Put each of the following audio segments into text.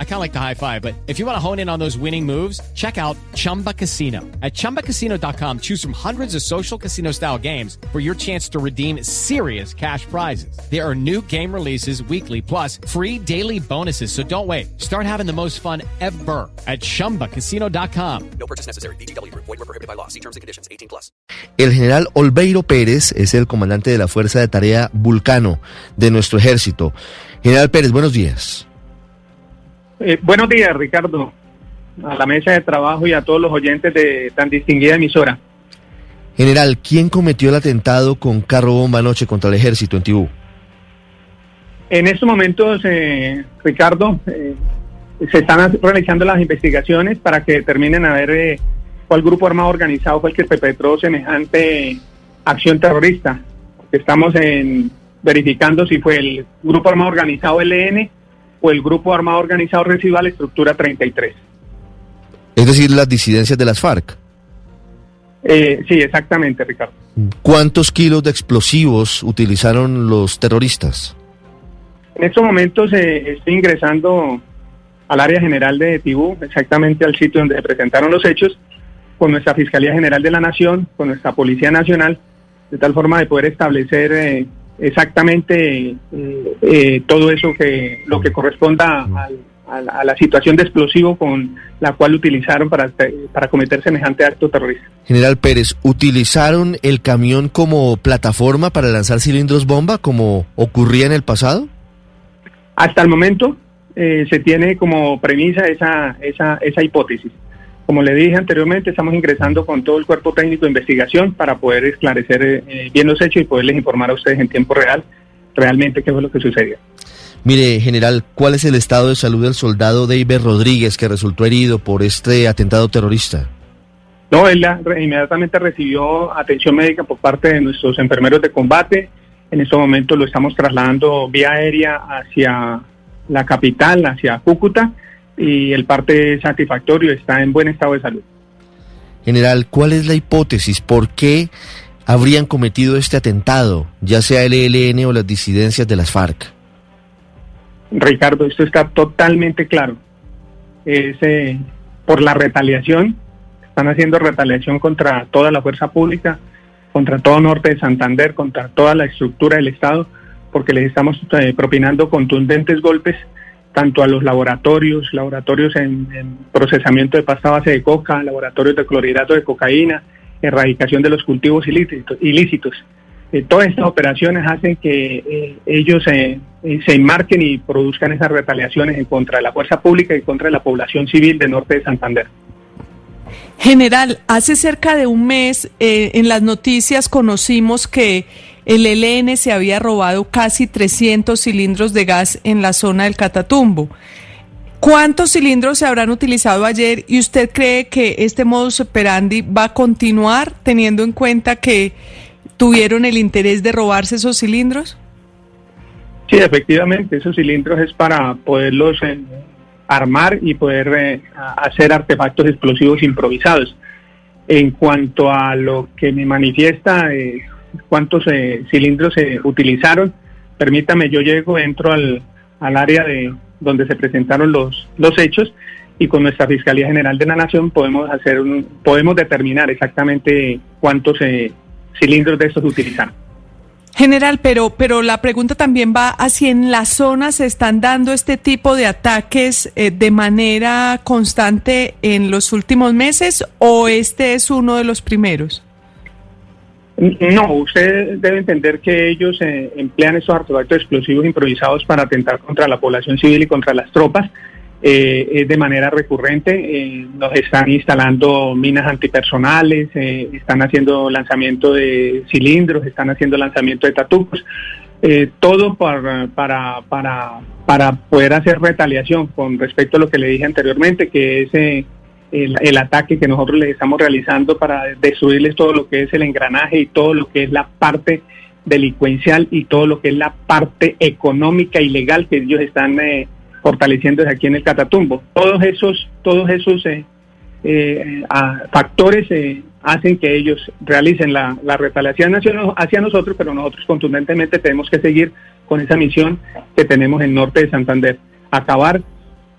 I kind of like the high five, but if you want to hone in on those winning moves, check out Chumba Casino. At ChumbaCasino.com, choose from hundreds of social casino style games for your chance to redeem serious cash prizes. There are new game releases weekly, plus free daily bonuses. So don't wait. Start having the most fun ever at ChumbaCasino.com. No purchase necessary. BGW. Void were prohibited by law. See terms and conditions. 18 plus. El general Olveiro Pérez es el comandante de la Fuerza de Tarea Vulcano de nuestro ejército. General Pérez, buenos días. Eh, buenos días, Ricardo, a la mesa de trabajo y a todos los oyentes de tan distinguida emisora. General, ¿quién cometió el atentado con carro bomba anoche contra el ejército en Tibú? En estos momentos, eh, Ricardo, eh, se están realizando las investigaciones para que determinen a ver eh, cuál grupo armado organizado fue el que perpetró semejante acción terrorista. Estamos en verificando si fue el Grupo Armado Organizado LN o el Grupo Armado Organizado Residual Estructura 33. Es decir, las disidencias de las FARC. Eh, sí, exactamente, Ricardo. ¿Cuántos kilos de explosivos utilizaron los terroristas? En estos momentos eh, estoy ingresando al área general de Tibú, exactamente al sitio donde se presentaron los hechos, con nuestra Fiscalía General de la Nación, con nuestra Policía Nacional, de tal forma de poder establecer eh, exactamente eh, eh, todo eso que lo que corresponda a, la, situación de explosivo con la cual utilizaron para, para cometer semejante acto terrorista. General Pérez, ¿utilizaron el camión como plataforma para lanzar cilindros bomba como ocurría en el pasado? Hasta el momento eh, se tiene como premisa esa, esa, esa hipótesis. Como le dije anteriormente, estamos ingresando con todo el cuerpo técnico de investigación para poder esclarecer eh, bien los hechos y poderles informar a ustedes en tiempo real realmente qué fue lo que sucedió. Mire, general, ¿cuál es el estado de salud del soldado David Rodríguez que resultó herido por este atentado terrorista? No, él inmediatamente recibió atención médica por parte de nuestros enfermeros de combate. En este momento lo estamos trasladando vía aérea hacia la capital, hacia Cúcuta y el parte satisfactorio está en buen estado de salud. General, ¿cuál es la hipótesis? ¿Por qué habrían cometido este atentado, ya sea el ELN o las disidencias de las FARC? Ricardo, esto está totalmente claro. Es eh, por la retaliación, están haciendo retaliación contra toda la fuerza pública, contra todo norte de Santander, contra toda la estructura del Estado, porque les estamos eh, propinando contundentes golpes tanto a los laboratorios, laboratorios en, procesamiento de pasta base de coca, laboratorios de clorhidrato de cocaína, erradicación de los cultivos ilícitos. Eh, todas estas operaciones hacen que eh, ellos eh, se enmarquen y produzcan esas retaliaciones en contra de la fuerza pública y contra la población civil de norte de Santander. General, hace cerca de un mes en las noticias conocimos que el ELN se había robado casi 300 cilindros de gas en la zona del Catatumbo. ¿Cuántos cilindros se habrán utilizado ayer y usted cree que este modus operandi va a continuar teniendo en cuenta que tuvieron el interés de robarse esos cilindros? Sí, efectivamente, esos cilindros es para poderlos eh, armar y poder eh, hacer artefactos explosivos improvisados. En cuanto a lo que me manifiesta eh, cuántos eh, cilindros se utilizaron. Permítame, yo llego, entro al, al área de donde se presentaron los, los hechos y con nuestra Fiscalía General de la Nación podemos hacer un, podemos determinar exactamente cuántos eh, cilindros de estos utilizaron. General, pero, pero la pregunta también va a si en la zona se están dando este tipo de ataques eh, de manera constante en los últimos meses o este es uno de los primeros. No, usted debe entender que ellos eh, emplean esos artefactos explosivos improvisados para atentar contra la población civil y contra las tropas. Eh, de manera recurrente. Eh, nos están instalando minas antipersonales, eh, están haciendo lanzamiento de cilindros, están haciendo lanzamiento de tatucos. todo para, para, para, para poder hacer retaliación con respecto a lo que le dije anteriormente, que es el, ataque que nosotros les estamos realizando para destruirles todo lo que es el engranaje y todo lo que es la parte delincuencial y todo lo que es la parte económica y legal que ellos están eh, fortaleciendo aquí en el Catatumbo. Todos esos, todos esos eh, eh, factores hacen que ellos realicen la, la retaliación hacia, hacia nosotros, pero nosotros contundentemente tenemos que seguir con esa misión que tenemos en norte de Santander, acabar,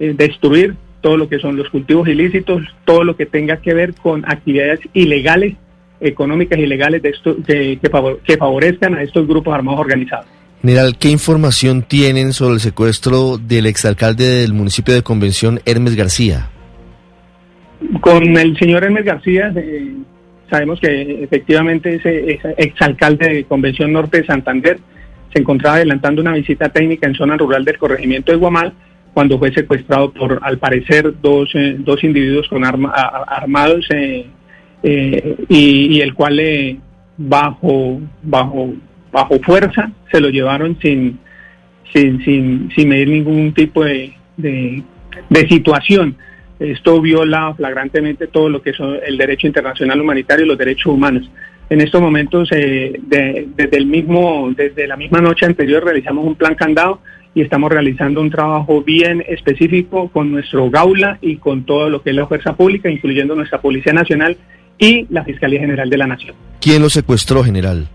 eh, destruir todo lo que son los cultivos ilícitos, todo lo que tenga que ver con actividades ilegales, económicas ilegales de esto, que, que, favor- que favorezcan a estos grupos armados organizados. General, ¿qué información tienen sobre el secuestro del exalcalde del municipio de Convención, Hermes García? Con el señor Hermes García, eh, sabemos que efectivamente ese, ese exalcalde de Convención Norte de Santander se encontraba adelantando una visita técnica en zona rural del corregimiento de Guamal cuando fue secuestrado por, al parecer, dos, eh, dos individuos con arma, armados eh, eh, y, el cual eh, bajo, bajo, bajo fuerza se lo llevaron sin, sin, sin, sin medir ningún tipo de, de, de situación. Esto viola flagrantemente todo lo que es el derecho internacional humanitario y los derechos humanos. En estos momentos, eh, de- desde el mismo, desde la misma noche anterior, realizamos un plan candado y estamos realizando un trabajo bien específico con nuestro Gaula y con todo lo que es la fuerza pública, incluyendo nuestra Policía Nacional y la Fiscalía General de la Nación. ¿Quién lo secuestró, general?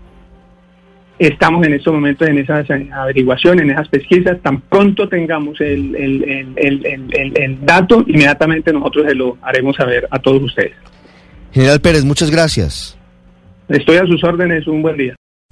Estamos en estos momentos en esas averiguaciones, en esas pesquisas. Tan pronto tengamos el, el- el- el dato, inmediatamente nosotros se lo haremos saber a todos ustedes. General Pérez, muchas gracias. Estoy a sus órdenes. Un buen día.